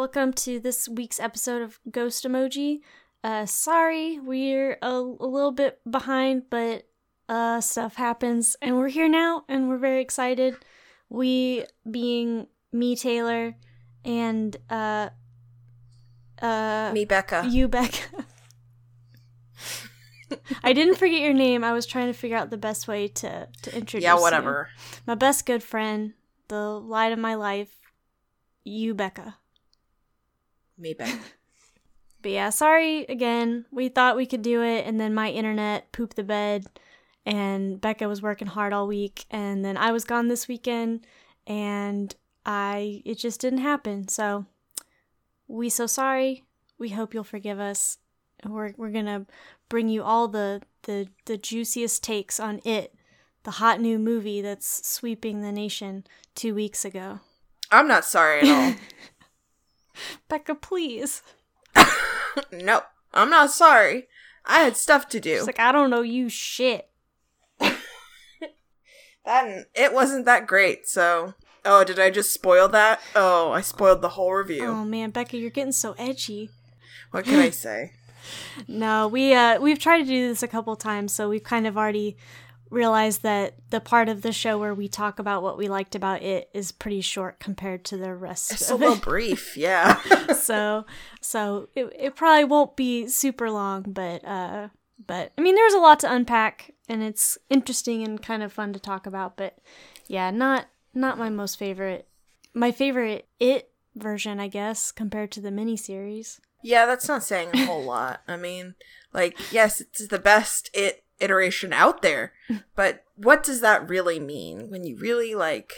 Welcome to this week's episode of Ghost Emoji. Uh, sorry, we're a, a little bit behind, but uh, stuff happens, and we're here now, and we're very excited. We being me, Taylor, and uh, uh, Me, Becca. you, Becca. I didn't forget your name. I was trying to figure out the best way to to introduce. yeah, you. whatever. My best good friend, the light of my life, you, Becca. Me, Becca. But yeah, sorry again. We thought we could do it, and then my internet pooped the bed, and Becca was working hard all week, and then I was gone this weekend, and I it just didn't happen. So we so sorry. We hope you'll forgive us. We're we're gonna bring you all the the the juiciest takes on it, the hot new movie that's sweeping the nation two weeks ago. I'm not sorry at Becca, please. no, I'm not sorry. I had stuff to do. Like, I don't know you shit. that it wasn't that great. So, oh, did I just spoil that? Oh, I spoiled the whole review. Oh man, Becca, you're getting so edgy. what can I say? No, we uh we've tried to do this a couple times, so we've kind of already realized that the part of the show where we talk about what we liked about it is pretty short compared to the rest It's a little it. brief, yeah. so so it, it probably won't be super long, but uh but I mean there's a lot to unpack and it's interesting and kind of fun to talk about, but yeah, not not my most favorite. My favorite it version, I guess, compared to the miniseries. yeah, that's not saying a whole lot. I mean, like, yes, it's the best it iteration out there, but what does that really mean when you really like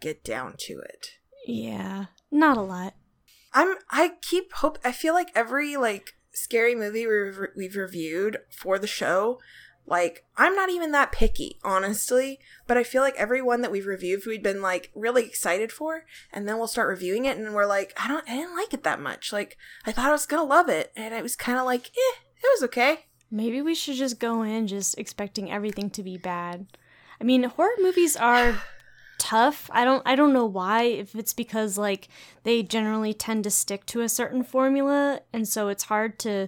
get down to it? Yeah, not a lot. I'm I keep hope I feel like every like scary movie we've, we've reviewed for the show like I'm not even that picky honestly but I feel like every one that we've reviewed we've been like really excited for and then we'll start reviewing it and we're like I don't I didn't like it that much like I thought I was gonna love it and it was kind of like eh it was okay Maybe we should just go in just expecting everything to be bad. I mean, horror movies are tough. I don't I don't know why if it's because like they generally tend to stick to a certain formula and so it's hard to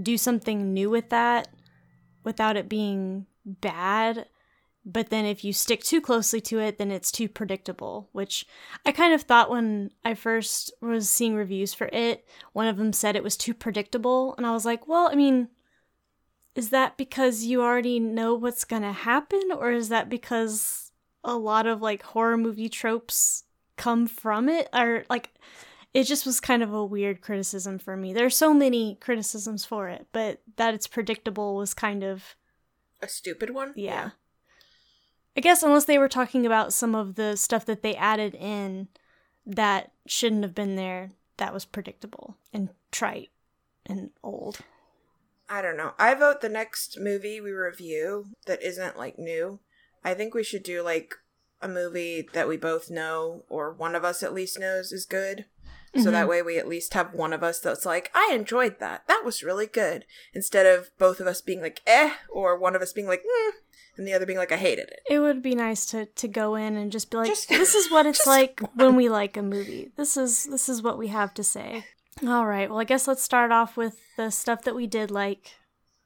do something new with that without it being bad. But then if you stick too closely to it, then it's too predictable, which I kind of thought when I first was seeing reviews for it, one of them said it was too predictable and I was like, well, I mean, is that because you already know what's gonna happen or is that because a lot of like horror movie tropes come from it? Or like it just was kind of a weird criticism for me. There's so many criticisms for it but that it's predictable was kind of a stupid one? Yeah. I guess unless they were talking about some of the stuff that they added in that shouldn't have been there that was predictable and trite and old I don't know. I vote the next movie we review that isn't like new. I think we should do like a movie that we both know or one of us at least knows is good. So that way we at least have one of us that's like, I enjoyed that. That was really good. Instead of both of us being like, eh, or one of us being like, mm, and the other being like, I hated it. It would be nice to to go in and just be like, Just- this is what it's like when we like a movie. This is this is what we have to say. All right. Well, I guess let's start off with the stuff that we did like.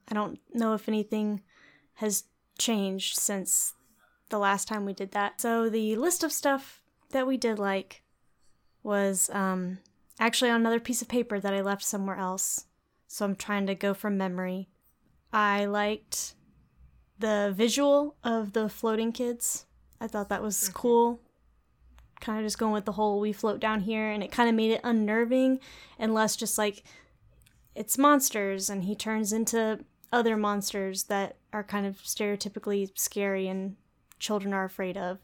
I don't know if anything has changed since the last time we did that. So the list of stuff that we did like was um actually on another piece of paper that I left somewhere else. So I'm trying to go from memory. I liked the visual of the floating kids. I thought that was cool. Kind of just going with the whole we float down here, and it kind of made it unnerving and less just like it's monsters and he turns into other monsters that are kind of stereotypically scary and children are afraid of.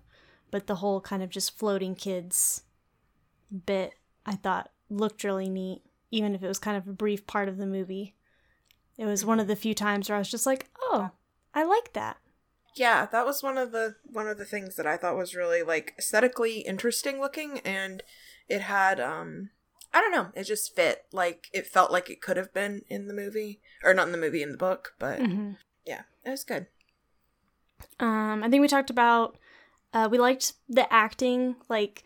But the whole kind of just floating kids bit I thought looked really neat, even if it was kind of a brief part of the movie. It was one of the few times where I was just like, oh, I like that. Yeah, that was one of the one of the things that I thought was really like aesthetically interesting looking and it had um I don't know, it just fit. Like it felt like it could have been in the movie or not in the movie in the book, but Mm-hmm. yeah, it was good. Um, I think we talked about uh, we liked the acting. Like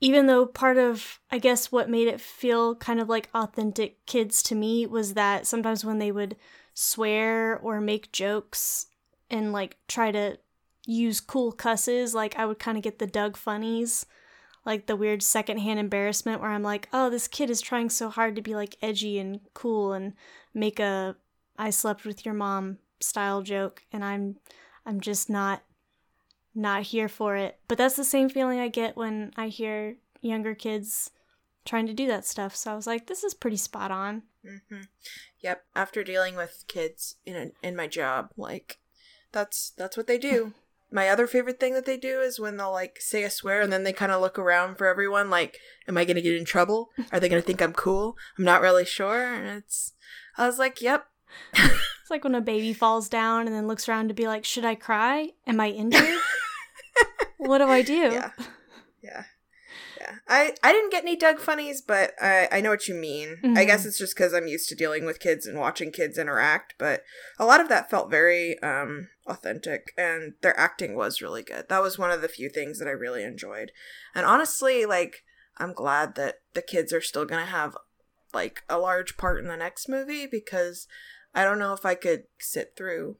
even though part of I guess what made it feel kind of like authentic kids to me was that sometimes when they would swear or make jokes and like try to use cool cusses, like I would kind of get the Doug funnies, like the weird secondhand embarrassment where I'm like, oh, this kid is trying so hard to be like edgy and cool and make a I slept with your mom style joke, and I'm I'm just not not here for it. But that's the same feeling I get when I hear younger kids trying to do that stuff. So I was like, this is pretty spot on. Mm-hmm. Yep. After dealing with kids in a, in my job, like that's that's what they do. my other favorite thing that they do is when they'll like say a swear and then they kind of look around for everyone like am i going to get in trouble are they going to think i'm cool i'm not really sure and it's i was like yep it's like when a baby falls down and then looks around to be like should i cry am i injured what do I do? Yeah. Yeah. Yeah. I, I didn't get any Doug funnies, but I, I know what you mean. Mm-hmm. I guess it's just because I'm used to dealing with kids and watching kids interact, but a lot of that felt very um, authentic, and their acting was really good. That was one of the few things that I really enjoyed. And honestly, like, I'm glad that the kids are still going to have, like, a large part in the next movie because I don't know if I could sit through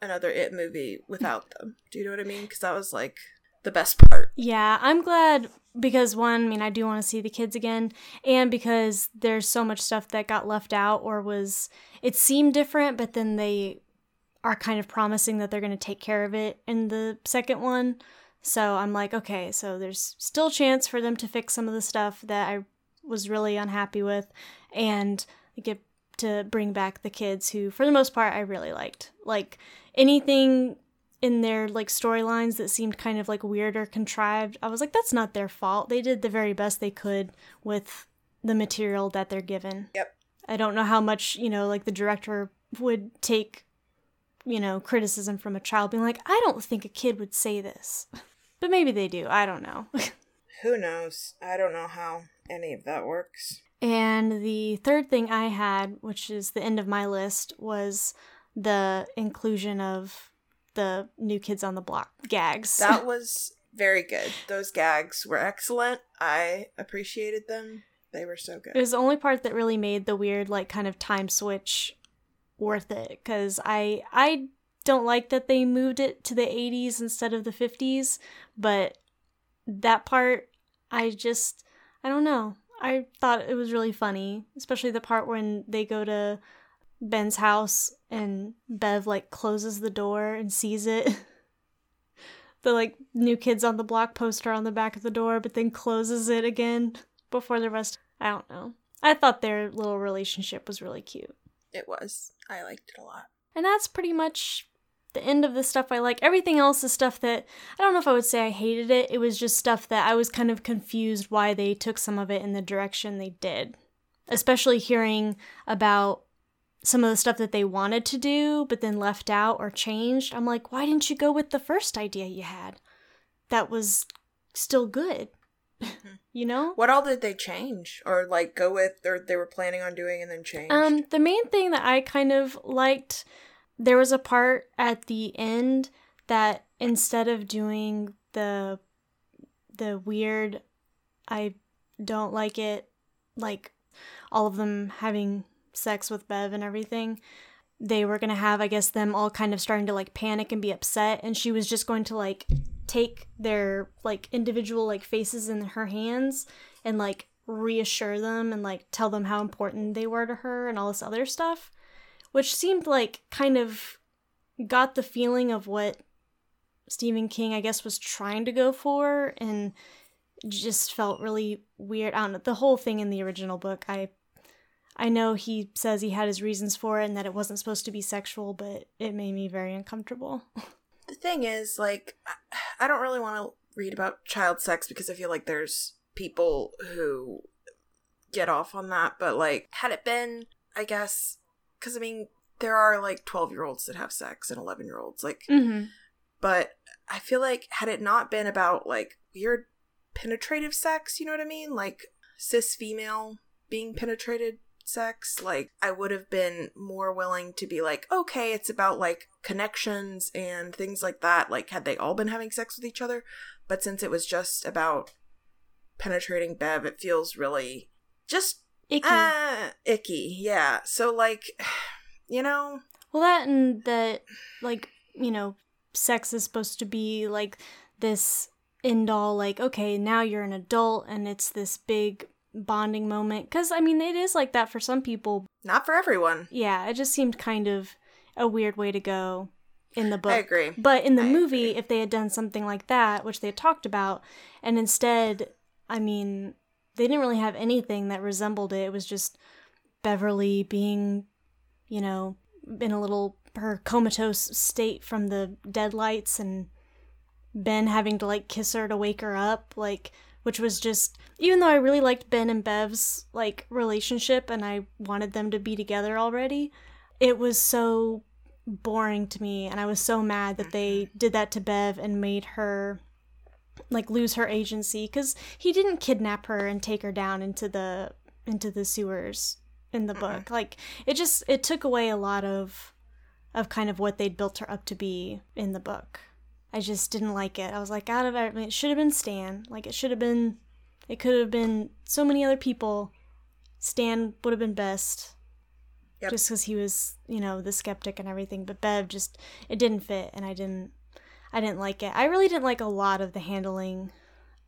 another It movie without them. Do you know what I mean? Because that was, like, the best part. Yeah, I'm glad because one, I mean, I do want to see the kids again, and because there's so much stuff that got left out or was it seemed different, but then they are kind of promising that they're going to take care of it in the second one. So I'm like, okay, so there's still chance for them to fix some of the stuff that I was really unhappy with and get to bring back the kids who for the most part I really liked. Like anything in their like storylines that seemed kind of like weird or contrived. I was like, that's not their fault. They did the very best they could with the material that they're given. Yep. I don't know how much, you know, like the director would take, you know, criticism from a child being like, I don't think a kid would say this. But maybe they do. I don't know. Who knows? I don't know how any of that works. And the third thing I had, which is the end of my list, was the inclusion of the New Kids on the Block gags. That was very good. Those gags were excellent. I appreciated them. They were so good. It was the only part that really made the weird like kind of time switch worth it cuz I I don't like that they moved it to the 80s instead of the 50s, but that part I just I don't know. I thought it was really funny, especially the part when they go to Ben's house and Bev like closes the door and sees it. the like new kids on the block poster on the back of the door, but then closes it again before the rest. I don't know. I thought their little relationship was really cute. It was. I liked it a lot. And that's pretty much the end of the stuff I like. Everything else is stuff that I don't know if I would say I hated it. It was just stuff that I was kind of confused why they took some of it in the direction they did. Especially hearing about some of the stuff that they wanted to do but then left out or changed. I'm like, why didn't you go with the first idea you had? That was still good. Mm-hmm. you know? What all did they change or like go with or they were planning on doing and then change? Um the main thing that I kind of liked there was a part at the end that instead of doing the the weird I don't like it like all of them having sex with Bev and everything, they were going to have, I guess, them all kind of starting to like panic and be upset. And she was just going to like take their like individual like faces in her hands and like reassure them and like tell them how important they were to her and all this other stuff, which seemed like kind of got the feeling of what Stephen King, I guess, was trying to go for and just felt really weird. I don't know. The whole thing in the original book, I I know he says he had his reasons for it and that it wasn't supposed to be sexual, but it made me very uncomfortable. the thing is, like, I don't really want to read about child sex because I feel like there's people who get off on that, but like, had it been, I guess, because I mean, there are like 12 year olds that have sex and 11 year olds, like, mm-hmm. but I feel like, had it not been about like weird penetrative sex, you know what I mean? Like, cis female being penetrated sex, like I would have been more willing to be like, okay, it's about like connections and things like that. Like, had they all been having sex with each other? But since it was just about penetrating Bev, it feels really just Icky. uh, icky. Yeah. So like, you know, well, that and that, like, you know, sex is supposed to be like this end all, like, okay, now you're an adult and it's this big bonding moment. Because, I mean, it is like that for some people. not for everyone. Yeah, it just seemed kind of a weird way to go in the book. I agree. But in the I movie, agree. if they had done something like that, which they had talked about, and instead, I mean, they didn't really have anything that resembled it. It was just Beverly being, you know, in a little her comatose state from the deadlights and Ben having to like kiss her to wake her up, like which was just even though I really liked Ben and Bev's like relationship and I wanted them to be together already, it was so boring to me and I was so mad that they mm-hmm. did that to Bev and made her like lose her agency cuz he didn't kidnap her and take her down into the into the sewers in the book. Mm-hmm. Like it just it took away a lot of of kind of what they'd built her up to be in the book. I just didn't like it. I was like, out of I mean, it should have been Stan. Like it should have been, it could have been so many other people. Stan would have been best, Yep. just because he was, you know, the skeptic and everything. But Bev just, it didn't fit, and I didn't, I didn't like it. I really didn't like a lot of the handling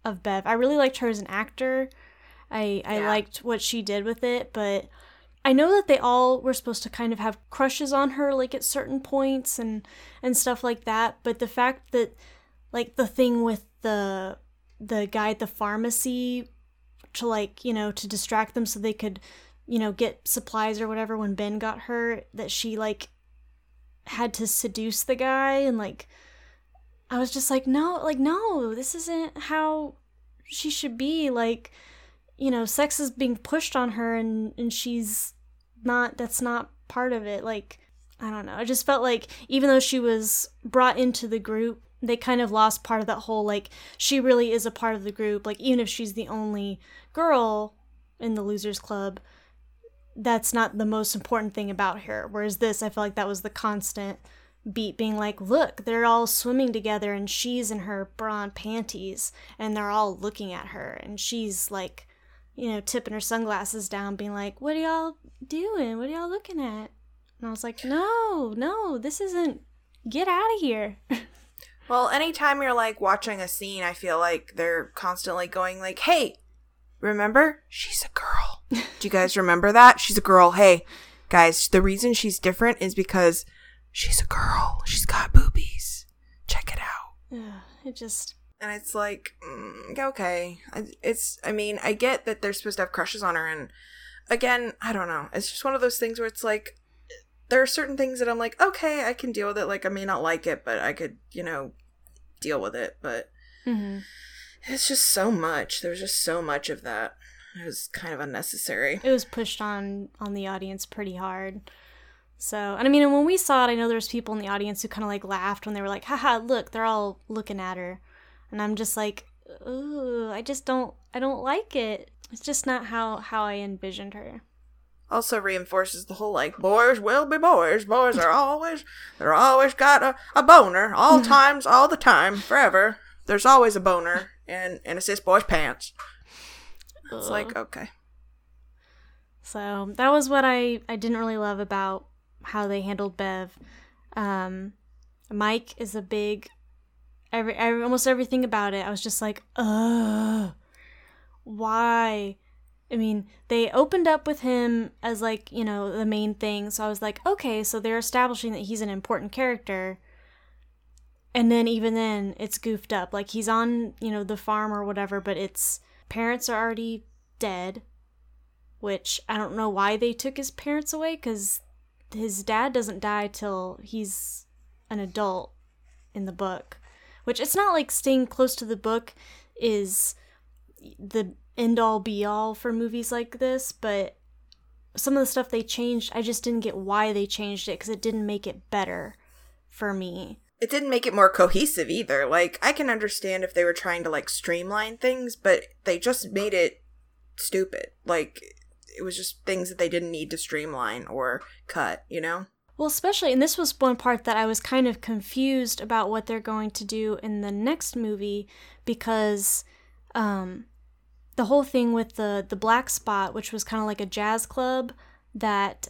of Bev. I really liked her as an actor. I I liked what she did with it, but I know that they all were supposed to kind of have crushes on her like at certain points and and stuff like that, but the fact that like the thing with the the guy at the pharmacy to like, you know, to distract them so they could, you know, get supplies or whatever when Ben got hurt that she like had to seduce the guy and like I was just like, no, like no, this isn't how she should be. Like you know, sex is being pushed on her and and she's not that's not part of it. Like I don't know. I just felt like even though she was brought into the group, they kind of lost part of that whole like she really is a part of the group. Like even if she's the only girl in the losers club, that's not the most important thing about her. Whereas this, I feel like that was the constant beat being like, look, they're all swimming together and she's in her bra and panties and they're all looking at her and she's like, you know, tipping her sunglasses down, being like, What are y'all doing? What are y'all looking at? And I was like, No, no, this isn't get out of here. Well, anytime you're like watching a scene, I feel like they're constantly going like, "Hey, remember? She's a girl." Do you guys remember that? She's a girl. Hey, guys, the reason she's different is because she's a girl. She's got boobies. Check it out. Ugh, it just And it's like, mm, okay. It's, I mean, I get that they're supposed to have crushes on her. And again, I don't know. It's just one of those things where it's like, there are certain things that I'm like, okay, I can deal with it. Like, I may not like it, but I could, you know, deal with it. But mhm. it's just so much. There's just so much of that. It was kind of unnecessary. it was pushed on on the audience pretty hard. So, and I mean, and when we saw it, I know there was people in the audience who kind of like laughed when they were like, "Haha, look, they're all looking at her," and I'm just like, "Ooh, I just don't, I don't like it. It's just not how how I envisioned her." Also reinforces the whole like boys will be boys. Boys are always they're always got a, a boner all times, all the time, forever. There's always a boner and and a cis boy's pants. It's like okay. So that was what I I didn't really love about how they handled Bev. Um, Mike is a big every, every almost everything about it. I was just like, ugh, why? I mean, they opened up with him as like you know the main thing, so I was like, okay, so they're establishing that he's an important character. And then even then, it's goofed up. Like he's on you know the farm or whatever, but its parents are already dead which I don't know why they took his parents away because his dad doesn't die till he's an adult in the book. Which it's not like staying close to the book is the end all be all for movies like this, but some of the stuff they changed, I just didn't get why they changed it because it didn't make it better for me. It didn't make it more cohesive either. Like I can understand if they were trying to like streamline things, but they just made it stupid. Like it was just things that they didn't need to streamline or cut, you know? Well, especially, and this was one part that I was kind of confused about what they're going to do in the next movie because um, the whole thing with the the black spot, which was kind of like a jazz club that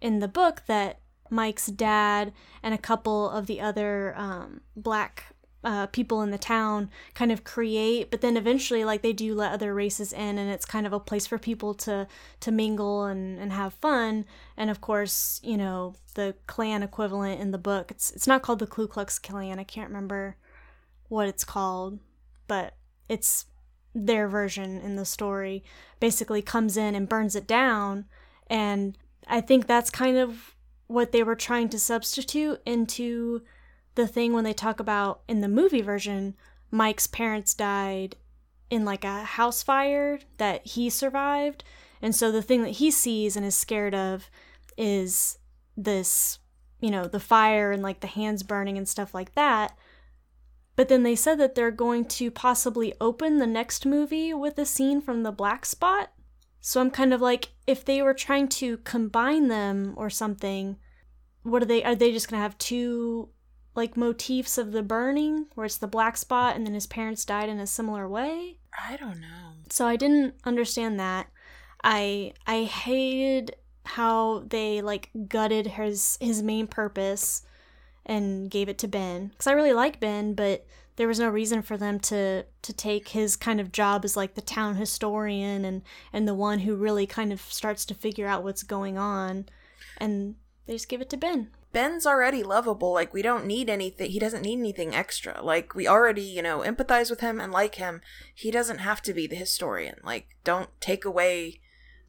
in the book that Mike's dad and a couple of the other um, black uh, people in the town kind of create but then eventually like they do let other races in and it's kind of a place for people to to mingle and, and have fun. And of course you know the Klan equivalent in the book it's it's not called the Ku Klux Klan I can't remember what it's called but it's their version in the story. Basically comes in and burns it down and I think that's kind of what they were trying to substitute into the thing when they talk about in the movie version, Mike's parents died in like a house fire that he survived. And so the thing that he sees and is scared of is this, you know, the fire and like the hands burning and stuff like that. But then they said that they're going to possibly open the next movie with a scene from the black spot. So I'm kind of like, if they were trying to combine them or something, what are they? Are they just going to have two like motifs of the burning where it's the black spot and then his parents died in a similar way? I don't know. So i didn't understand that. I i hated how they like gutted his his main purpose and gave it to ben. Because i really like ben but there was no reason for them to to take his kind of job as like the town historian and and the one who really kind of starts to figure out what's going on. And they just give it to ben Ben's already lovable. Like, we don't need anything. He doesn't need anything extra. Like, we already, you know, empathize with him and like him. He doesn't have to be the historian. Like, don't take away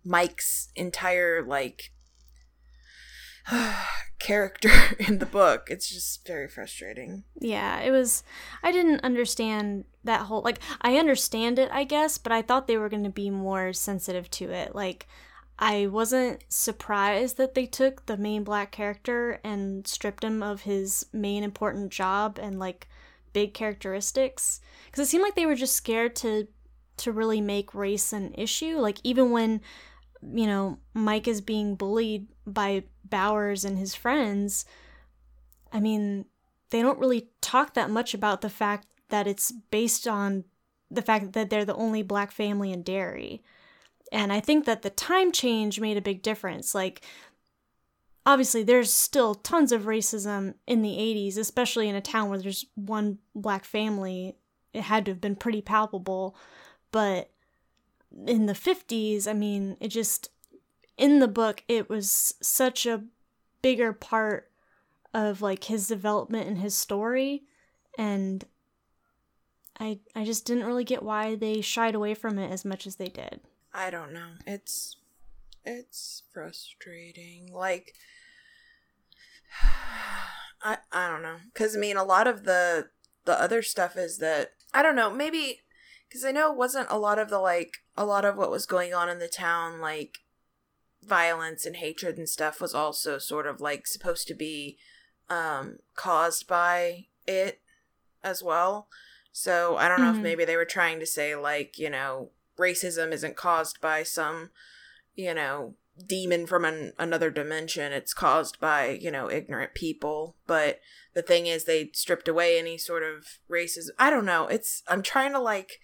Mike's entire, like, character in the book. It's just very frustrating. Yeah, it was. I didn't understand that whole. Like, I understand it, I guess, but I thought they were going to be more sensitive to it. Like, I wasn't surprised that they took the main black character and stripped him of his main important job and like big characteristics. Because it seemed like they were just scared to to really make race an issue. Like even when you know Mike is being bullied by Bowers and his friends I mean they don't really talk that much about the fact that it's based on the fact that they're the only black family in Derry and I think that the time change made a big difference. Like, obviously, there's still tons of racism in the 80s, especially in a town where there's one black family. It had to have been pretty palpable. But in the 50s, I mean, it just, in the book, it was such a bigger part of like his development and his story. And I, I just didn't really get why they shied away from it as much as they did. I don't know. It's it's frustrating. Like I I don't know. Cuz I mean a lot of the the other stuff is that I don't know, maybe cuz I know it wasn't a lot of the like a lot of what was going on in the town like violence and hatred and stuff was also sort of like supposed to be um caused by it as well. So I don't know mm-hmm. if maybe they were trying to say like, you know, racism isn't caused by some, you know, demon from an, another dimension. It's caused by, you know, ignorant people. But the thing is, they stripped away any sort of racism. I don't know. It's, I'm trying to like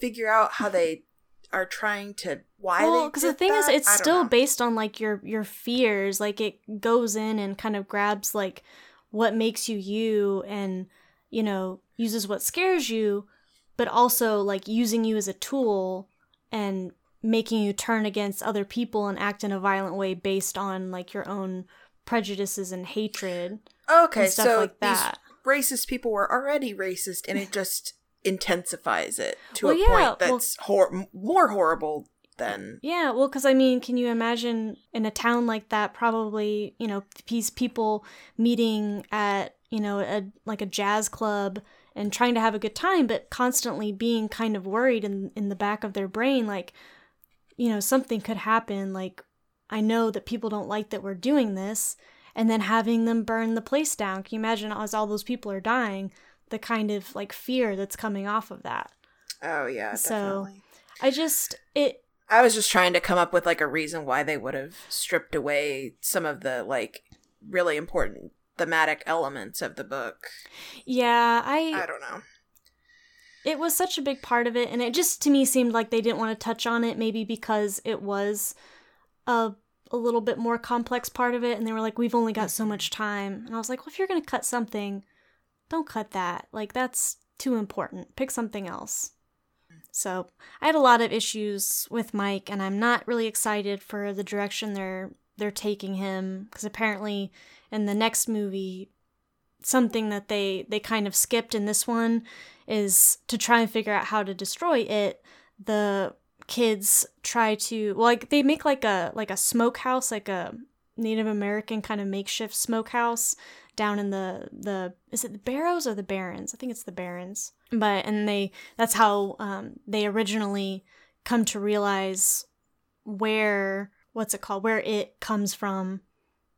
figure out how they are trying to why well because the thing that? is it's still know. based on like your your fears like it goes in and kind of grabs like what makes you you and you know uses what scares you but also like using you as a tool and making you turn against other people and act in a violent way based on like your own prejudices and hatred. Okay, and so like that. racist people were already racist, and it just intensifies it to well, a yeah, point that's well, hor- more horrible than. Yeah, well, because I mean, can you imagine in a town like that? Probably, you know, these people meeting at you know a like a jazz club and trying to have a good time, but constantly being kind of worried in in the back of their brain, like, you know, something could happen. Like, I know that people don't like that we're doing this, and then having them burn the place down. Can you imagine as all those people are dying, the kind of like fear that's coming off of that? Oh yeah, so definitely. I just it. I was just trying to come up with like a reason why they would have stripped away some of the like really important thematic elements of the book. Yeah, I I don't know. it was such a big part of it, and it just to me seemed like they didn't want to touch on it, maybe because it was a a little bit more complex part of it, and they were like, "We've only got so much time," and I was like, "Well, if you're gonna cut something, don't cut that. Like that's too important. Pick something else." So I had a lot of issues with Mike, and I'm not really excited for the direction they're they're taking him because apparently in the next movie something that they they kind of skipped in this one is to try and figure out how to destroy it the kids try to well, like they make like a like a smokehouse like a native american kind of makeshift smokehouse down in the the is it the barrows or the barrens? I think it's the barrens. But and they that's how um, they originally come to realize where what's it called where it comes from.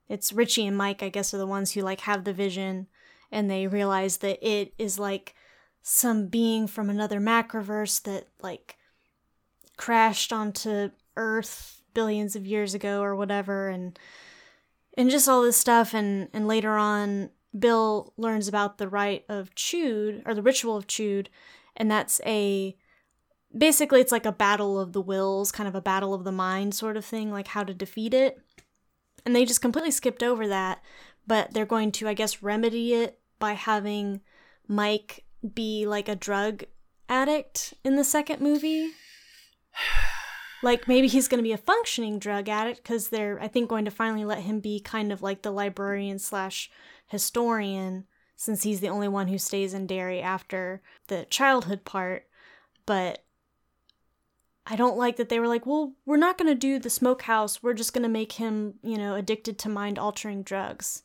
It's richie and mike i guess are the ones who like have the vision and they realize that it is like some being from another macroverse that like crashed onto earth billions of years ago or whatever and and just all this stuff and and later on bill learns about the rite of Chüd or the ritual of Chüd and that's a basically it's like a battle of the wills kind of a battle of the mind sort of thing like how to defeat it. And they just completely skipped over that but they're going to i guess remedy it by having mike be like a drug addict in the second movie. Like maybe he's going to be a functioning drug addict because they're i think going to finally let him be kind of like the librarian slash historian since he's the only one who stays in Derry after the childhood part. But i don't like that they were like well we're not going to do the smokehouse. We're just going to make him you know addicted to mind altering drugs.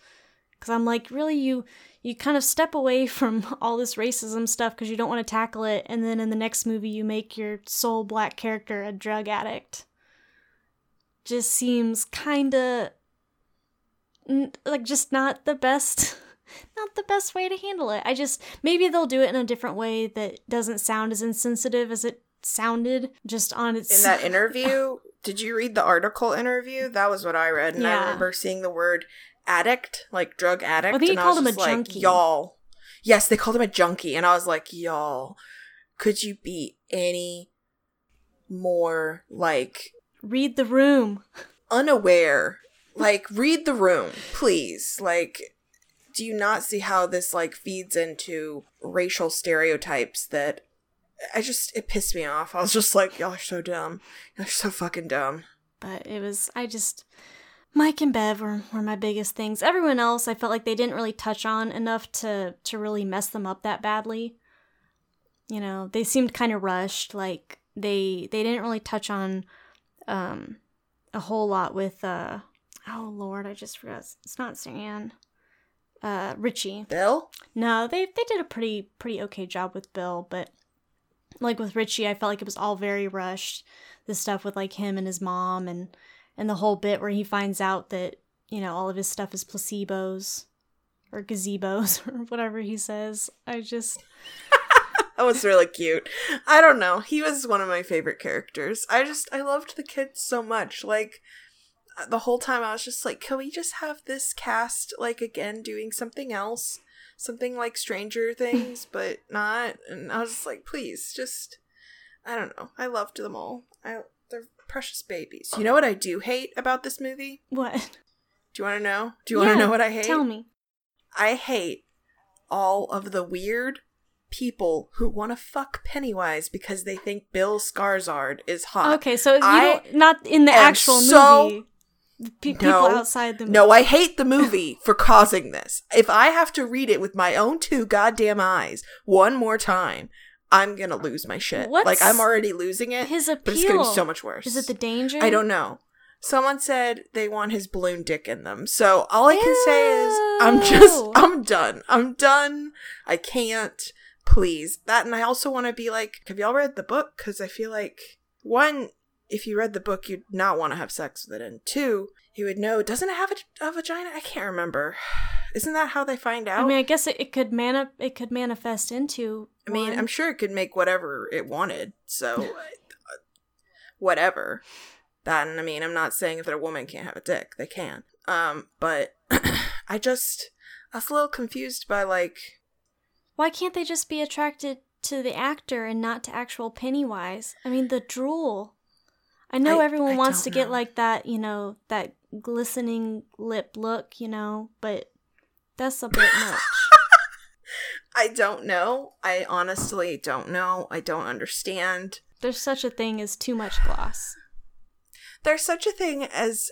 Because i'm like really? You you kind of step away from all this racism stuff because you don't want to tackle it and then in the next movie you make your sole black character a drug addict. Just seems kind of like just not the best not the best way to handle it. I just maybe they'll do it in a different way that doesn't sound as insensitive as it sounded just on its in that interview did you read the article interview? That was what i read and Yeah. i remember seeing the word addict like drug addict think he and called I him was a just like, junkie. y'all. Yes they called him a junkie and i was like y'all could you be any more like read the room. unaware? Like read the room please. Like do you not see how this like feeds into racial stereotypes that i just it pissed me off i was just like y'all are so dumb y'all are so fucking dumb but it was I just Mike and Bev were, were my biggest things. Everyone else I felt like they didn't really touch on enough to to really mess them up that badly. You know, they seemed kind of rushed, like they they didn't really touch on um a whole lot with uh oh lord, I just forgot. It's not Stan. Uh Richie. bill No, they they did a pretty pretty okay job with Bill, but like with Richie, I felt like it was all very rushed. The stuff with like him and his mom and and the whole bit where he finds out that, you know, all of his stuff is placebos or gazebos or whatever he says. I just that was really cute i don't know he was one of my favorite characters i just i loved the kids so much like uh, the whole time i was just like can we just have this cast like again doing something else something like stranger things but not and i was just like please just i don't know i loved them all i they're precious babies you know what i do hate about this movie what? do you want to know do you want to know what i hate Tell me. I hate all of the weird people who want to fuck Pennywise because they think Bill Skarsgård is hot. Okay, so you I don't not in the actual so- movie. Pe- people No. outside the No, I hate the movie for causing this. If I have to read it with my own two goddamn eyes one more time, I'm gonna lose my shit. What's like I'm already losing it, his appeal. but it's gonna be so much worse. Is it the danger? I don't know. Someone said they want his balloon dick in them. So all I can say is I'm just I'm done. I'm done. I can't. Please. That and I also want to be like, have y'all read the book? Because I feel like one, if you read the book, you'd not want to have sex with it, and two, you would know. Doesn't it have a, a vagina? I can't remember. Isn't that how they find out? I mean, I guess it, it could mani- it could manifest into. I mean, one. I'm sure it could make whatever it wanted. So, uh, whatever. That, and I mean, I'm not saying that a woman can't have a dick. They can. Um, but I just, I was a little confused by like, Why can't they just be attracted to the actor and not to actual Pennywise. I mean, the drool. I know I- everyone I wants to don't get like that, you know, that glistening lip look, you know, but that's a bit much. I don't know. I honestly don't know. I don't understand. There's such a thing as too much gloss. There's such a thing as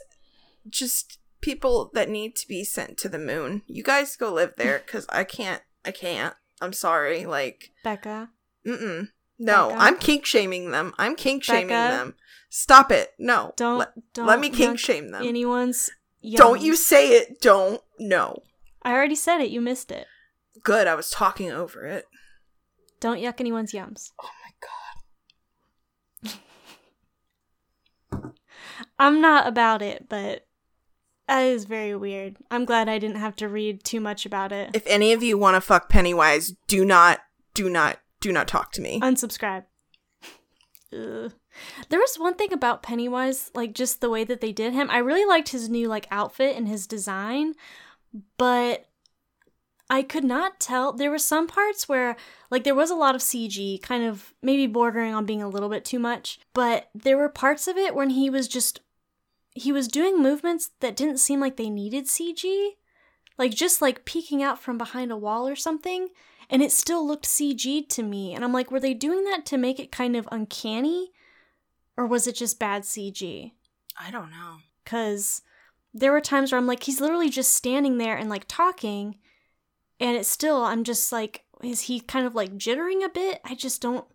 just people that need to be sent to the moon. You guys go live there because I can't. I can't. I'm sorry. Like, Becca. mm-mm. No, Becca? I'm kink shaming them. I'm kink shaming Becca? them. Stop it. No. Don't Let, don't let me kink shame them. anyone's Don't you say it. Don't. No. I already said it, you missed it. Good. I was talking over it. Don't yuck anyone's yums. Oh my god. I'm not about it, but that is very weird. I'm glad I didn't have to read too much about it. If any of you want to fuck Pennywise, do not, do not, do not talk to me. Unsubscribe. Ugh. There was one thing about Pennywise, like just the way that they did him. I really liked his new like outfit and his design, but I could not tell. There were some parts where like there was a lot of CG, kind of maybe bordering on being a little bit too much, but there were parts of it when he was just he was doing movements that didn't seem like they needed CG. Like just like peeking out from behind a wall or something and it still looked CG to me. And I'm like, were they doing that to make it kind of uncanny? Or was it just bad CG? I don't know. Because there were times where I'm like, he's literally just standing there and like talking. And it's still, I'm just like, is he kind of like jittering a bit? I just don't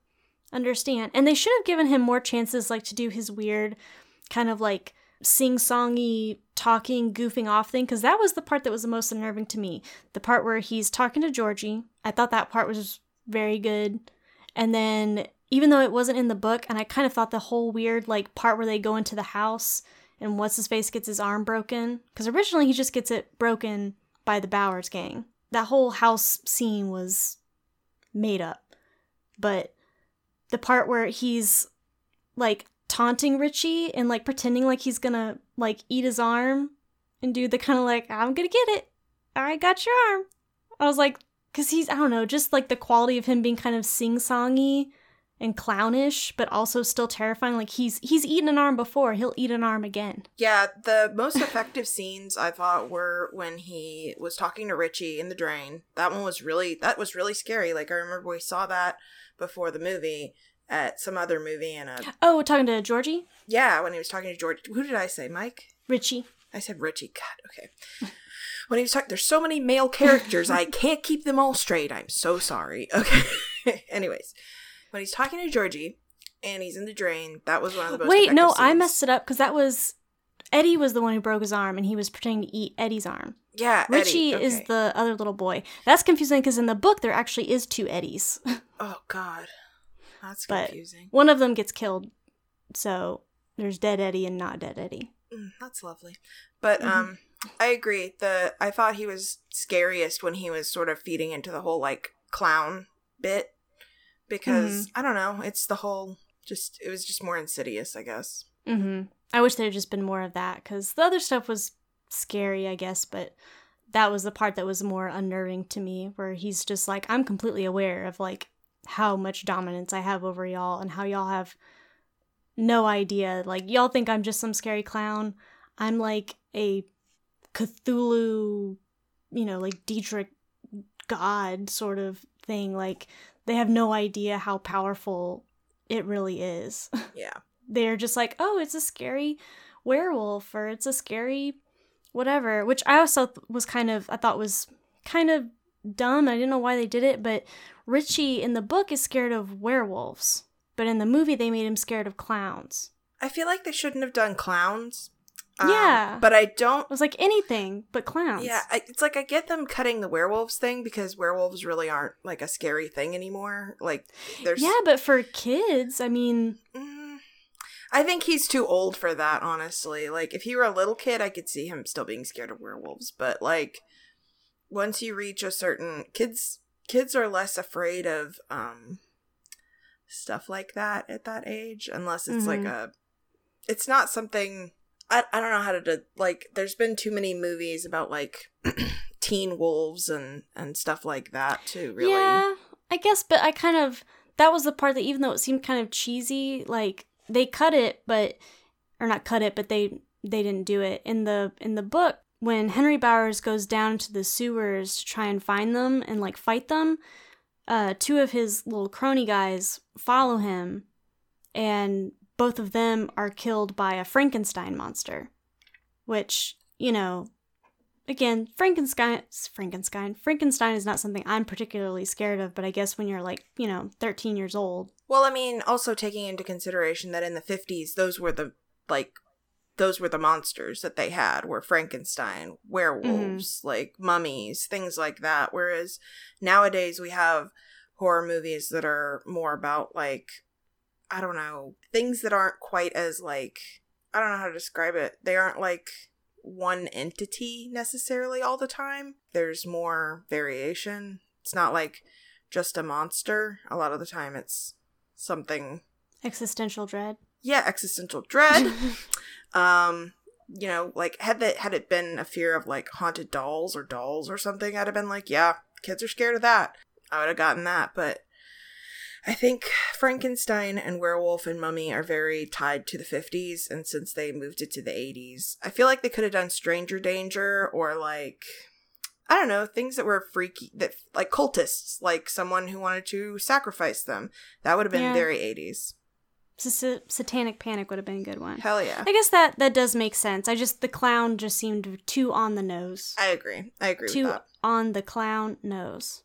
understand. And they should have given him more chances, like to do his weird kind of like sing songy talking goofing off thing because that was the part that was the most unnerving to me the part where he's talking to georgie i thought that part was very good and then even though it wasn't in the book and i kind of thought the whole weird like part where they go into the house and what's his face gets his arm broken because originally he just gets it broken by the bowers gang that whole house scene was made up but the part where he's like taunting Richie and like pretending like he's gonna like eat his arm and do the kind of like I'm gonna get it. I got your arm. I was like, cause he's I don't know, just like the quality of him being kind of sing songy and clownish, but also still terrifying. Like he's he's eaten an arm before, he'll eat an arm again. Yeah, the most effective scenes I thought were when he was talking to Richie in the drain. That one was really that was really scary. Like I remember we saw that before the movie at some other movie and a Oh, talking to Georgie, yeah when he was talking to George. Who did I say? Mike. Richie. I said Richie. God, okay. When he was talking, there's so many male characters, I can't keep them all straight. I'm so sorry. Okay. Anyways, when he's talking to Georgie and he's in the drain, that was one of the most. Wait, no, I messed it up because that was Eddie was the one who broke his arm and he was pretending to eat Eddie's arm. Yeah, Richie Eddie, is the other little boy. That's confusing because in the book there actually is two Eddies. Oh God, that's But- confusing. One of them gets killed, so there's dead Eddie and not dead Eddie. Mm, that's lovely. But Mhm. um I agree. The I thought he was scariest when he was sort of feeding into the whole like clown bit because Mm-hmm. I don't know, it's the whole just it was just more insidious, I guess. hmm I wish there had just been more of that because the other stuff was scary, I guess, but that was the part that was more unnerving to me, where he's just like, I'm completely aware of like how much dominance I have over y'all and how y'all have no idea. Like, y'all think I'm just some scary clown. I'm like a Cthulhu, you know, like eldritch god sort of thing. Like, they have no idea how powerful it really is. Yeah. they're just like, oh, it's a scary werewolf or it's a scary whatever, which I also th- was kind of, I thought was kind of dumb. I didn't know why they did it, but Richie in the book is scared of werewolves, but in the movie they made him scared of clowns. I feel like they shouldn't have done clowns. Yeah. But I don't It was like anything but clowns. Yeah, I, it's like I get them cutting the werewolves thing because werewolves really aren't like a scary thing anymore. Like there's Yeah, but for kids, I mean, Mm, I think he's too old for that, honestly. Like, if he were a little kid, I could see him still being scared of werewolves. But like, once you reach a certain kids, kids are less afraid of um stuff like that at that age, unless it's like Mhm. a. It's not something. I, I don't know how to do, like. There's been too many movies about like teen wolves and and stuff like that too. Really, yeah. I guess, but I kind of that was the part that even though it seemed kind of cheesy, like they cut it, but or not cut it, but they they didn't do it in the in the book when Henry Bowers goes down to the sewers to try and find them and like fight them. Uh, two of his little crony guys follow him, and both of them are killed by a Frankenstein monster, which you know again, Frankenstein, Frankenstein, Frankenstein is not something I'm particularly scared of, but I guess when you're like, you know, 13 years old. Well, I mean, also taking into consideration that in the 50s, those were the, like, those were the monsters that they had were Frankenstein, werewolves, mm-hmm. like mummies, things like that. Whereas nowadays we have horror movies that are more about, like, I don't know, things that aren't quite as, like, I don't know how to describe it. They aren't like one entity necessarily all the time. There's more variation. It's not like just a monster. A lot of the time it's something existential dread. Yeah, existential dread. um, you know, like had that had it been a fear of like haunted dolls or dolls or something, I'd have been like, yeah, kids are scared of that. I would have gotten that, but I think Frankenstein and Werewolf and Mummy are very tied to the 50s, and since they moved it to the 80s, I feel like they could have done Stranger Danger or like. I don't know, things that were freaky, that like cultists, like someone who wanted to sacrifice them. That would have been yeah. very 80s. Satanic Panic would have been a good one. Hell yeah. I guess that that does make sense. I just the clown just seemed too on the nose. I agree. I agree too on the clown nose.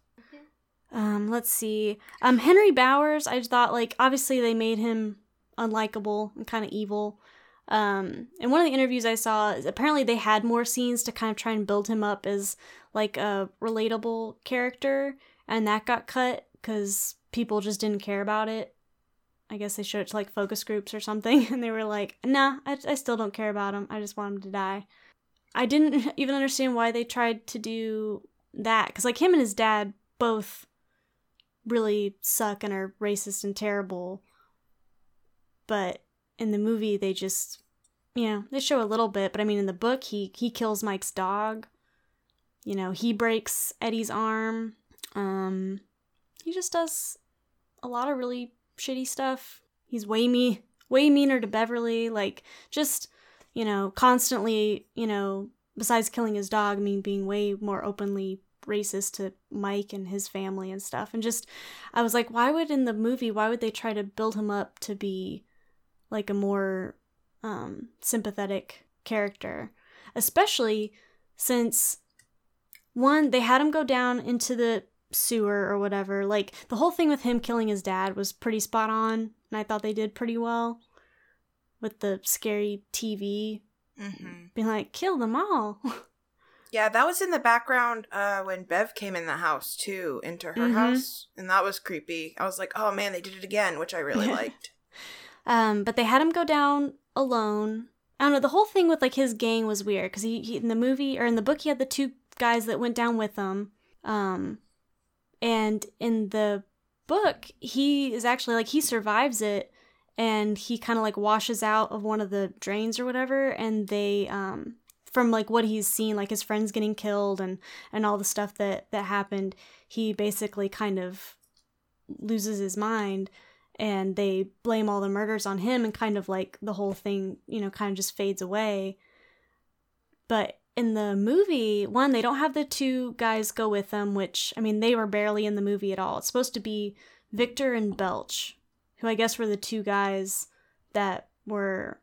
Um, let's see. Um, Henry Bowers, I thought like obviously they made him unlikable and kind of evil. Um, in one of the interviews I saw, apparently they had more scenes to kind of try and build him up as like a relatable character, and that got cut because people just didn't care about it. I guess they showed it to like focus groups or something, and they were like, "Nah, I, I still don't care about him. I just want him to die." I didn't even understand why they tried to do that because like him and his dad both really suck and are racist and terrible. But in the movie, they just, you know, they show a little bit. But I mean, in the book, he he kills Mike's dog. You know, he breaks Eddie's arm. Um, he just does a lot of really shitty stuff. He's way me way meaner to Beverly. Like just you know, constantly, you know, besides killing his dog, I mean, being way more openly racist to Mike and his family and stuff. And just, I was like, why would in the movie, why would they try to build him up to be like a more um, sympathetic character? Especially since, one, they had him go down into the sewer or whatever. Like, the whole thing with him killing his dad was pretty spot on. And I thought they did pretty well with the scary TV. Mm-hmm. Being like, kill them all. Yeah, that was in the background uh, when Bev came in the house too, into her mm-hmm. house, and that was creepy. I was like, "Oh man, they did it again," which I really liked. Um, but they had him go down alone. I don't know. The whole thing with like his gang was weird because he, he in the movie or in the book he had the two guys that went down with him, um, and in the book he is actually like he survives it and he kind of like washes out of one of the drains or whatever and they um from like what he's seen like his friends getting killed and and all the stuff that that happened he basically kind of loses his mind and they blame all the murders on him and kind of like the whole thing you know kind of just fades away. But in the movie one they don't have the two guys go with them which i mean they were barely in the movie at all. It's supposed to be victor and belch who i guess were the two guys that were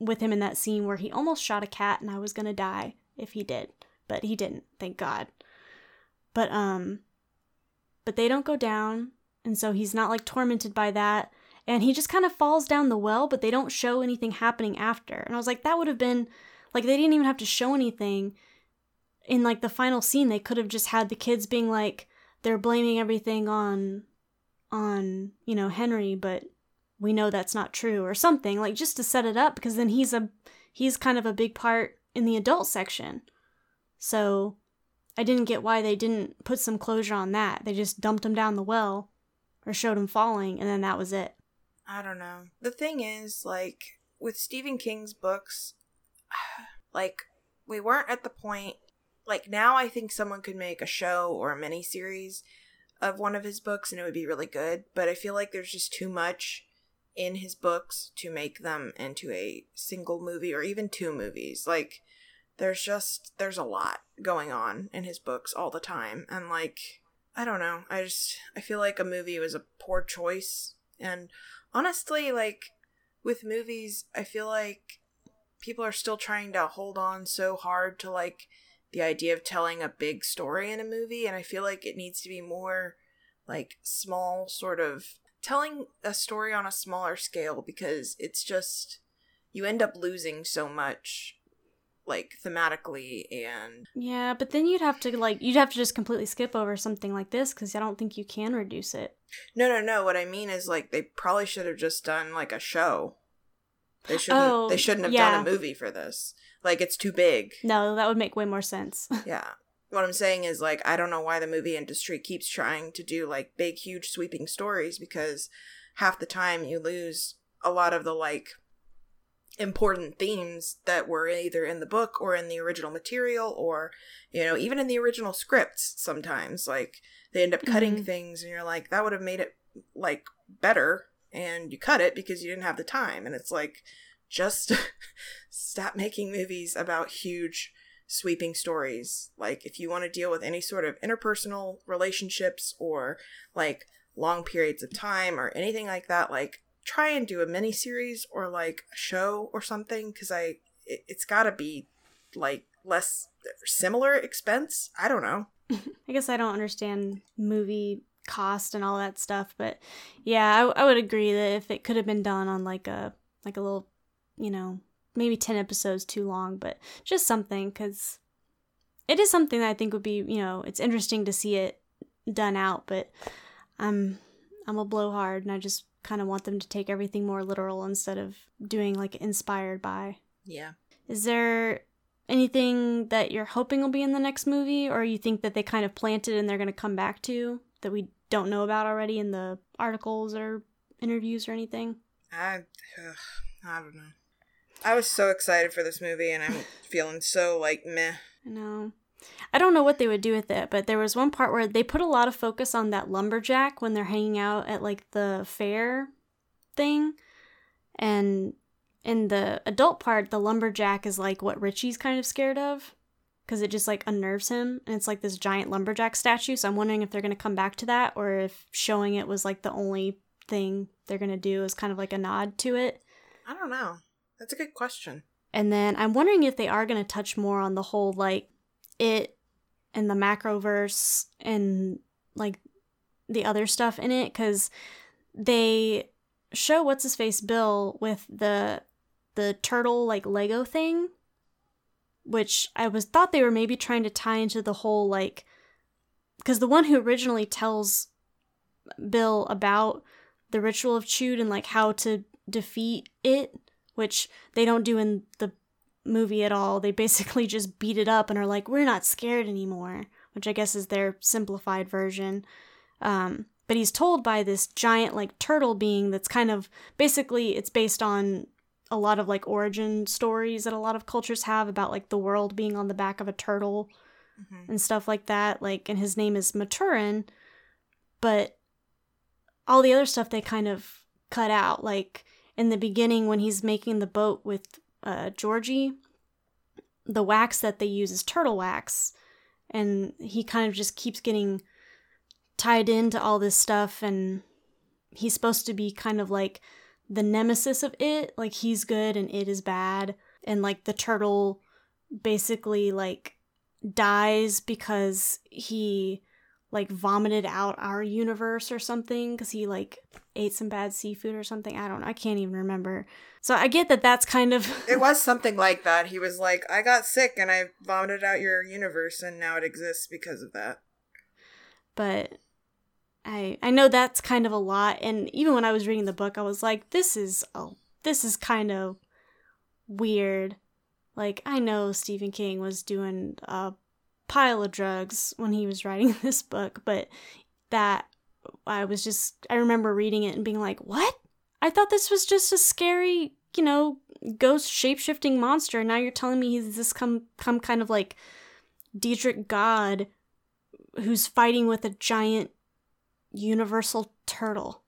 with him in that scene where he almost shot a cat and I was gonna die if he did, but he didn't, thank God. But um but they don't go down and so he's not like tormented by that and he just kind of falls down the well but they don't show anything happening after. And I was like that would have been like they didn't even have to show anything in like the final scene. They could have just had the kids being like they're blaming everything on on, you know, Henry, but we know that's not true or something like just to set it up because then he's a he's kind of a big part in the adult section. So i didn't get why they didn't put some closure on that. They just dumped him down the well or showed him falling and then that was it. I don't know. The thing is like with stephen king's books like we weren't at the point like now i think someone could make a show or a mini series of one of his books and it would be really good, but I feel like there's just too much in his books to make them into a single movie or even two movies. Like there's just there's a lot going on in his books all the time and like I don't know. I just I feel like a movie was a poor choice and honestly like with movies, I feel like people are still trying to hold on so hard to like the idea of telling a big story in a movie and I feel like it needs to be more like small sort of telling a story on a smaller scale because it's just you end up losing so much like thematically and yeah but then you'd have to like you'd have to just completely skip over something like this because i don't think you can reduce it. No no no. What i mean is like they probably should have just done like a show. They shouldn't oh, they shouldn't have yeah. done a movie for this. Like it's too big. No that would make way more sense. Yeah what I'm saying is like I don't know why the movie industry keeps trying to do like big huge sweeping stories because half the time you lose a lot of the like important themes that were either in the book or in the original material or you know even in the original scripts sometimes like they end up cutting mm-hmm. things and you're like that would have made it like better and you cut it because you didn't have the time and it's like just stop making movies about huge sweeping stories. Like, if you want to deal with any sort of interpersonal relationships or like long periods of time or anything like that, like, try and do a mini series or like a show or something because I, it, it's got to be like less similar expense. I don't know. I guess I don't understand movie cost and all that stuff, but yeah, I, I would agree that if it could have been done on like a like a little, you know, maybe 10 episodes too long, but just something because it is something that I think would be, you know, it's interesting to see it done out, but I'm I'm a blowhard and I just kind of want them to take everything more literal instead of doing like inspired by. Yeah. Is there anything that you're hoping will be in the next movie or you think that they kind of planted and they're going to come back to that we don't know about already in the articles or interviews or anything? I uh, I don't know. I was so excited for this movie, and I'm feeling so like meh. I know. I don't know what they would do with it, but there was one part where they put a lot of focus on that lumberjack when they're hanging out at like the fair thing. And in the adult part, the lumberjack is like what Richie's kind of scared of because it just like unnerves him. And it's like this giant lumberjack statue. So I'm wondering if they're going to come back to that or if showing it was like the only thing they're going to do is kind of like a nod to it. I don't know. That's a good question. And then I'm wondering if they are going to touch more on the whole like it and the macroverse and like the other stuff in it cuz they show what's his face Bill with the the turtle like Lego thing which I was thought they were maybe trying to tie into the whole like cuz the one who originally tells Bill about the ritual of Chüd and like how to defeat it which they don't do in the movie at all. They basically just beat it up and are like, we're not scared anymore, which I guess is their simplified version. Um, but he's told by this giant, like, turtle being that's kind of basically it's based on a lot of like origin stories that a lot of cultures have about like the world being on the back of a turtle mm-hmm. and stuff like that. Like, and his name is Maturin, but all the other stuff they kind of cut out. Like, in the beginning when he's making the boat with uh, Georgie, the wax that they use is turtle wax. And he kind of just keeps getting tied into all this stuff. And he's supposed to be kind of like the nemesis of it. Like he's good and it is bad. And like the turtle basically like dies because he like vomited out our universe or something because he like ate some bad seafood or something. I don't know. I can't even remember. So I get that that's kind of. it was something like that. He was like, I got sick and I vomited out your universe and now it exists because of that. But I I know that's kind of a lot. And even when I was reading the book, I was like, this is oh, this is kind of weird. Like I know Stephen King was doing a pile of drugs when he was writing this book, but that I was just I remember reading it and being like, "What? I thought this was just a scary, you know, ghost shape-shifting monster. And now you're telling me he's this come come kind of like eldritch God who's fighting with a giant universal turtle.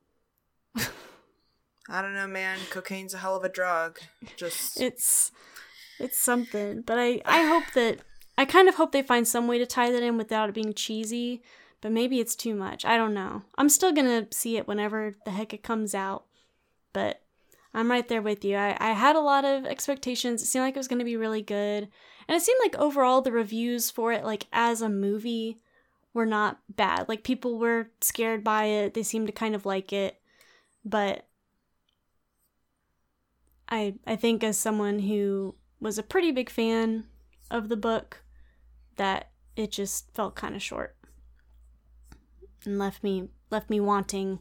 I don't know, man. Cocaine's a hell of a drug. Just It's it's something, but I I hope that I kind of hope they find some way to tie that in without it being cheesy, but maybe it's too much. I don't know. I'm still to see it whenever the heck it comes out. But I'm right there with you. I, I had a lot of expectations. It seemed like it was to be really good. And it seemed like overall the reviews for it, like as a movie, were not bad. Like people were scared by it. They seemed to kind of like it. But I I think as someone who was a pretty big fan of the book, that it just felt kind of short and left me left me wanting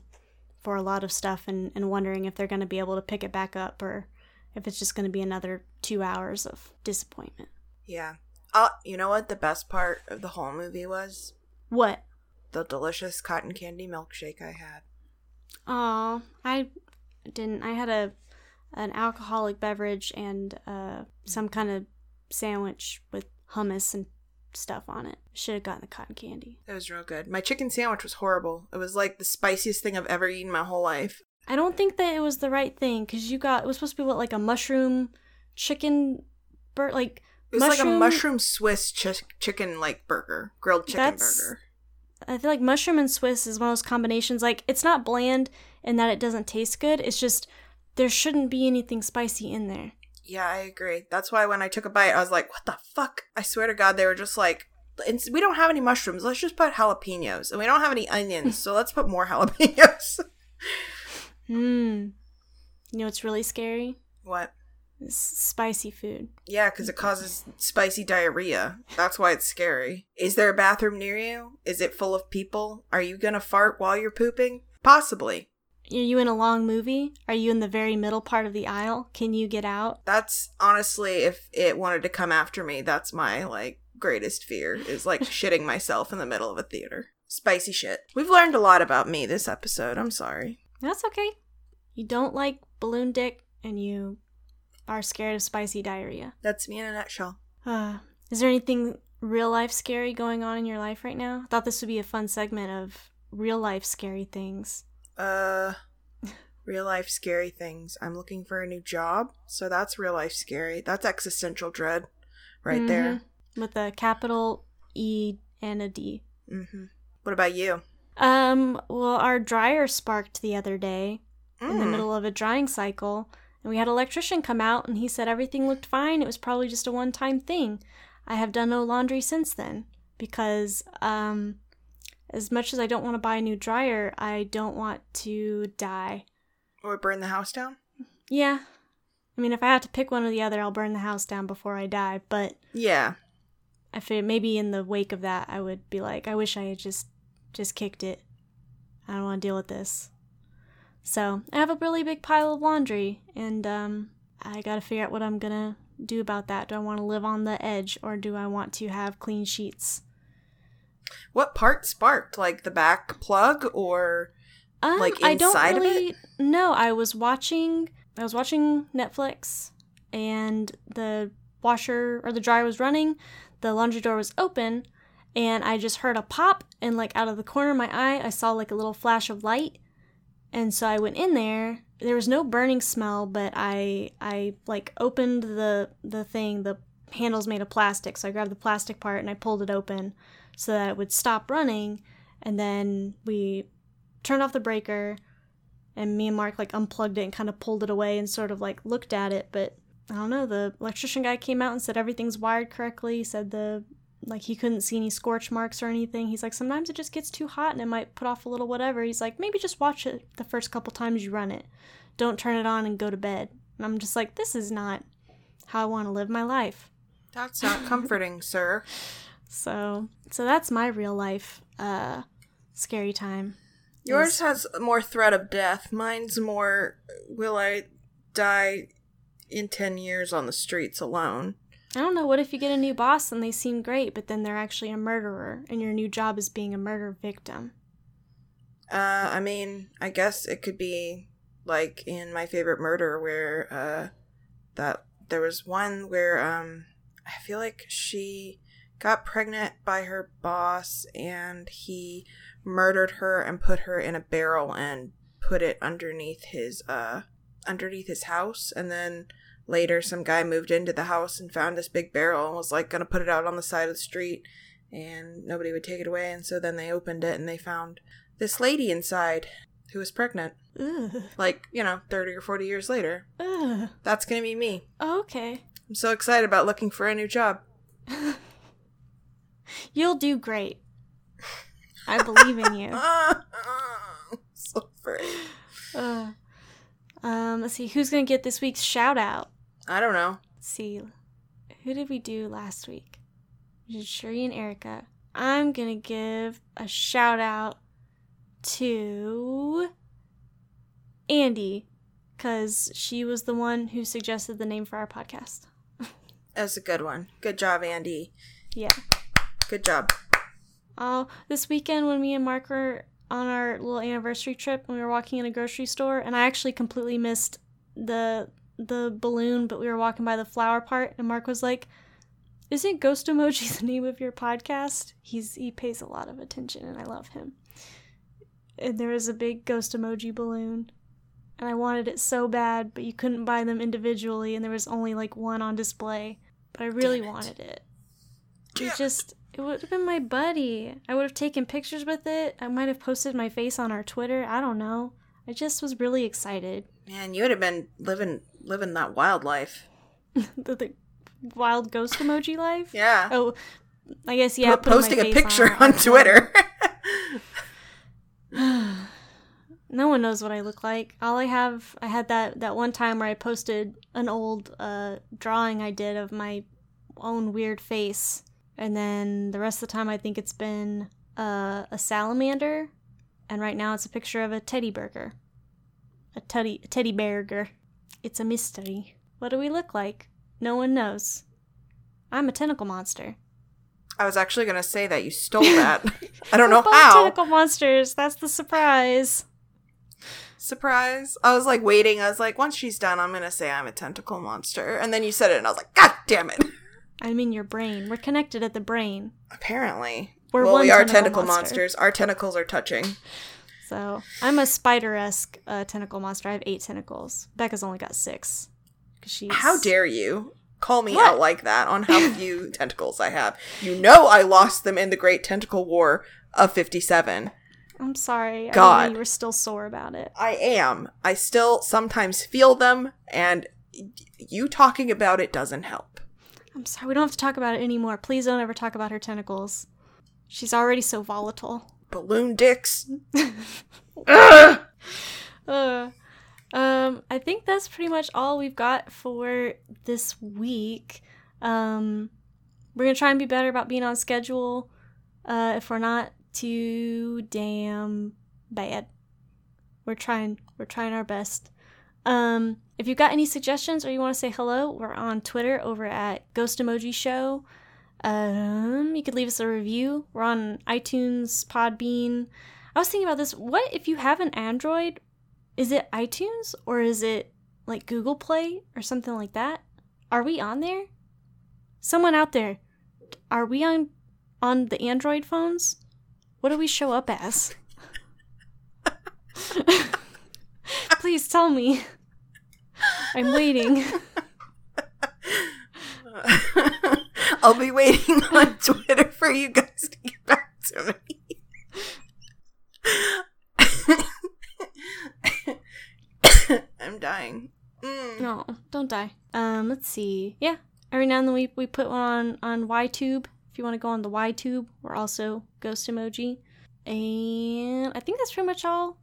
for a lot of stuff and, and wondering if they're going to be able to pick it back up or if it's just going to be another two hours of disappointment. yeah. Uh, you know what the best part of the whole movie was? What? The delicious cotton candy milkshake I had. Oh, I didn't. I had a an alcoholic beverage and uh, some kind of sandwich with hummus and stuff on it. Should have gotten the cotton candy. It was real good. My chicken sandwich was horrible. It was like the spiciest thing I've ever eaten my whole life. I don't think that it was the right thing because you got it was supposed to be what like a mushroom chicken bur like It was like a mushroom Swiss ch- chicken like burger, grilled chicken burger. I feel like mushroom and Swiss is one of those combinations. Like it's not bland in that it doesn't taste good. It's just there shouldn't be anything spicy in there. Yeah, I agree. That's why when I took a bite, I was like, "What the fuck?" I swear to God, they were just like, "We don't have any mushrooms. Let's just put jalapenos, and we don't have any onions, so let's put more jalapenos." Hmm. You know what's really scary? what? Is spicy food. Yeah, because it causes spicy diarrhea. That's why it's scary. Is there a bathroom near you? Is it full of people? Are you gonna fart while you're pooping? Possibly. Are you in a long movie? Are you in the very middle part of the aisle? Can you get out? That's honestly, if it wanted to come after me, that's my like greatest fear is like shitting myself in the middle of a theater. Spicy shit. We've learned a lot about me this episode. I'm sorry. That's okay. You don't like balloon dick and you are scared of spicy diarrhea. That's me in a nutshell. Uh, is there anything real life scary going on in your life right now? I thought this would be a fun segment of real life scary things. Uh, real life scary things. I'm looking for a new job, so that's real life scary. That's existential dread, right there. Mhm. With a capital E and a D. Mm-hmm. What about you? Um, well, our dryer sparked the other day in the Mm. middle of a drying cycle, and we had an electrician come out and he said everything looked fine. It was probably just a one time thing. I have done no laundry since then because, um, as much as I don't want to buy a new dryer, I don't want to die. Or burn the house down? Yeah. I mean, if I have to pick one or the other, I'll burn the house down before I die, but Yeah. I feel maybe in the wake of that, I would be like, I wish I had just just kicked it. I don't want to deal with this. So I have a really big pile of laundry, and um, I got to figure out what I'm gonna do about that. Do I want to live on the edge, or do I want to have clean sheets? What part sparked? Like the back plug or Um, Like, I don't inside of it? really know. I was watching. I was watching Netflix, and the washer or the dryer was running. The laundry door was open, and I just heard a pop, and like out of the corner of my eye, I saw like a little flash of light, and so I went in there. There was no burning smell, but I I like opened the the thing. The handle's made of plastic, so I grabbed the plastic part and I pulled it open so that it would stop running, and then we turned off the breaker and me and Mark like unplugged it and kind of pulled it away and sort of like looked at it but I don't know the electrician guy came out and said everything's wired correctly he said the like he couldn't see any scorch marks or anything. He's like sometimes it just gets too hot and it might put off a little whatever. He's like maybe just watch it the first couple times you run it. Don't turn it on and go to bed. And I'm just like this is not how I want to live my life. That's not comforting, sir. So so that's my real life uh scary time Yours has more threat of death. Mine's more will I die in 10 years on the streets alone. I don't know. What if you get a new boss and they seem great, but then they're actually a murderer, and your new job is being a murder victim? Uh, I mean, I guess it could be like in my favorite murder where uh that there was one where um I feel like she got pregnant by her boss and he murdered her and put her in a barrel and put it underneath his uh underneath his house and then later some guy moved into the house and found this big barrel and was like going to put it out on the side of the street and nobody would take it away and so then they opened it and they found this lady inside who was pregnant Ugh. like you know 30 or 40 years later Ugh. that's going to be me Oh, okay. i'm so excited about looking for a new job You'll do great. I believe in you. so afraid. Uh, um, let's see who's gonna get this week's shout out. i don't know Let's see, who did we do last week? We did Shuri and Erica. I'm gonna give a shout out to Andy, cause she was the one who suggested the name for our podcast. that's a good one good job andy Yeah. Good job Oh, this weekend when me and Mark were on our little anniversary trip, we were walking in a grocery store, and I actually completely missed the the balloon, but we were walking by the flower part, and Mark was like, "Isn't Ghost Emoji the name of your podcast?" He's he pays a lot of attention, and I love him. And there was a big ghost emoji balloon, and I wanted it so bad, but you couldn't buy them individually, and there was only like one on display. But I really it. wanted it. It. just it would have been my buddy. I would have taken pictures with it. I might have posted my face on our Twitter. I don't know. I just was really excited. man you would have been living living that wild life the, the wild ghost emoji life. yeah Oh, I guess yeah. Putting posting a picture it, on twitter no one knows what I look like. All I have, I had that that one time where I posted an old uh, drawing I did of my own weird face, and then the rest of the time I think it's been uh, a salamander, and right now it's a picture of a teddy burger, a teddy a teddy burger. It's a mystery. What do we look like? No one knows. I'm a tentacle monster. i was actually going to say that you stole that i don't We're know both how Tentacle monsters. That's the surprise. surprise i was like waiting i was like once she's done i'm going to say i'm a tentacle monster and then you said it and i was like god damn it I'm in your brain. We're connected at the brain. apparently We're well one we are tentacle monster. monsters our tentacles are touching So I'm a spider-esque uh, tentacle monster. I have eight tentacles. Becca's only got six. she's How dare you call me What? out like that on how few tentacles I have? You know I lost them in the Great Tentacle War of 57. I'm sorry. God. you were still sore about it. I am. I still sometimes feel them, and y- you talking about it doesn't help. I'm sorry. We don't have to talk about it anymore. Please don't ever talk about her tentacles. She's already so volatile. Balloon dicks. Uh, um, I think that's pretty much all we've got for this week. Um, we're gonna try and be better about being on schedule. Uh, if we're not too damn bad, we're trying. We're trying our best. Um, if you've got any suggestions or you want to say hello, we're on Twitter over at Ghost Emoji Show. Um, you could leave us a review. We're on iTunes, Podbean. I was thinking about this. What if you have an Android? Is it iTunes or is it like Google Play or something like that? Are we on there? Someone out there, are we on on the Android phones? What do we show up as? Please tell me. I'm waiting. I'll be waiting on Twitter for you guys to get back to me. I'm dying. Mm. No, don't die. Um, let's see. Yeah, every now and then we, we put one on on YouTube. If you want to go on the YouTube, we're also Ghost Emoji. And I think that's pretty much all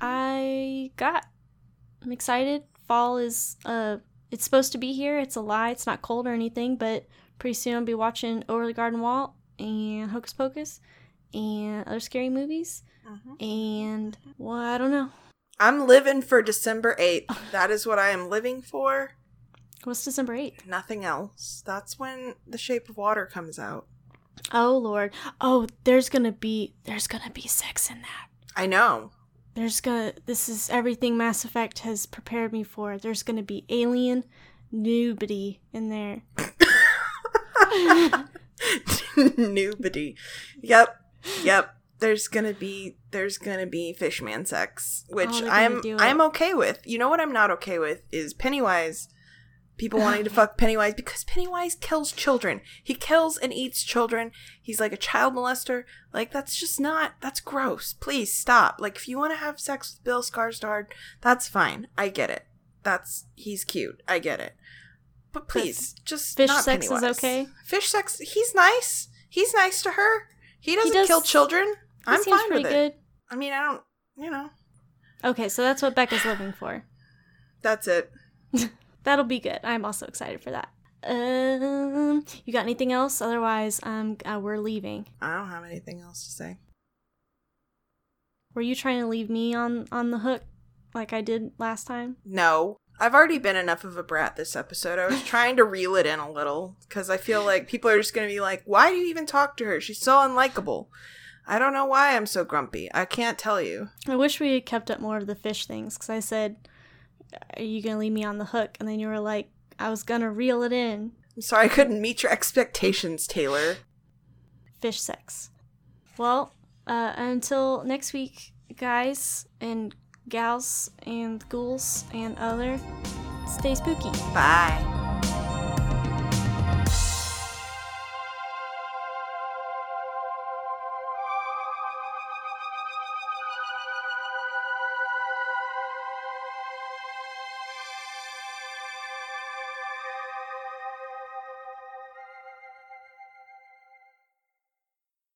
I got. I'm excited. Fall is uh it's supposed to be here. It's a lie. It's not cold or anything, but pretty soon I'll be watching Over the Garden Wall and Hocus Pocus and other scary movies. Mhm. And well, I don't know. I'm living for December 8th. That is what I am living for. What's December 8th? Nothing else. That's when The Shape of Water comes out. Oh lord. Oh, there's gonna be there's gonna be sex in that. I know. There's gonna this is everything Mass Effect has prepared me for. There's gonna be alien nudity in there. Nobody. Yep. Yep. There's gonna be there's gonna be fishman sex, which Oh, I'm. I'm okay with. You know what I'm not okay with is Pennywise. People wanting to fuck Pennywise because Pennywise kills children. He kills and eats children. He's like a child molester. Like that's just not that's gross. Please stop. Like if you want to have sex with Bill Skarsgård, that's fine. I get it. That's he's cute. I get it. But please, just Fish sex is okay? Fish sex. He's nice. He's nice to her. He doesn't does- kill children. He I'm fine with it. good. I mean, I don't. You know, Okay, so that's what Becca's living for. that's it. That'll be good. I'm also excited for that. Um, you got anything else? Otherwise, um, uh, we're leaving. I don't have anything else to say. Were you trying to leave me on on the hook, like I did last time? No, I've already been enough of a brat this episode. I was trying to reel it in a little because I feel like people are just going to be like, "Why do you even talk to her? She's so unlikable." I don't know why I'm so grumpy. I can't tell you. I wish we had kept up more of the fish things because I said, "Are you gonna leave me on the hook?" And then you were like, "I was gonna reel it in." I'm sorry I couldn't meet your expectations, Taylor. Fish sex. Well, uh, until next week, guys and gals and ghouls and other, stay spooky. Bye.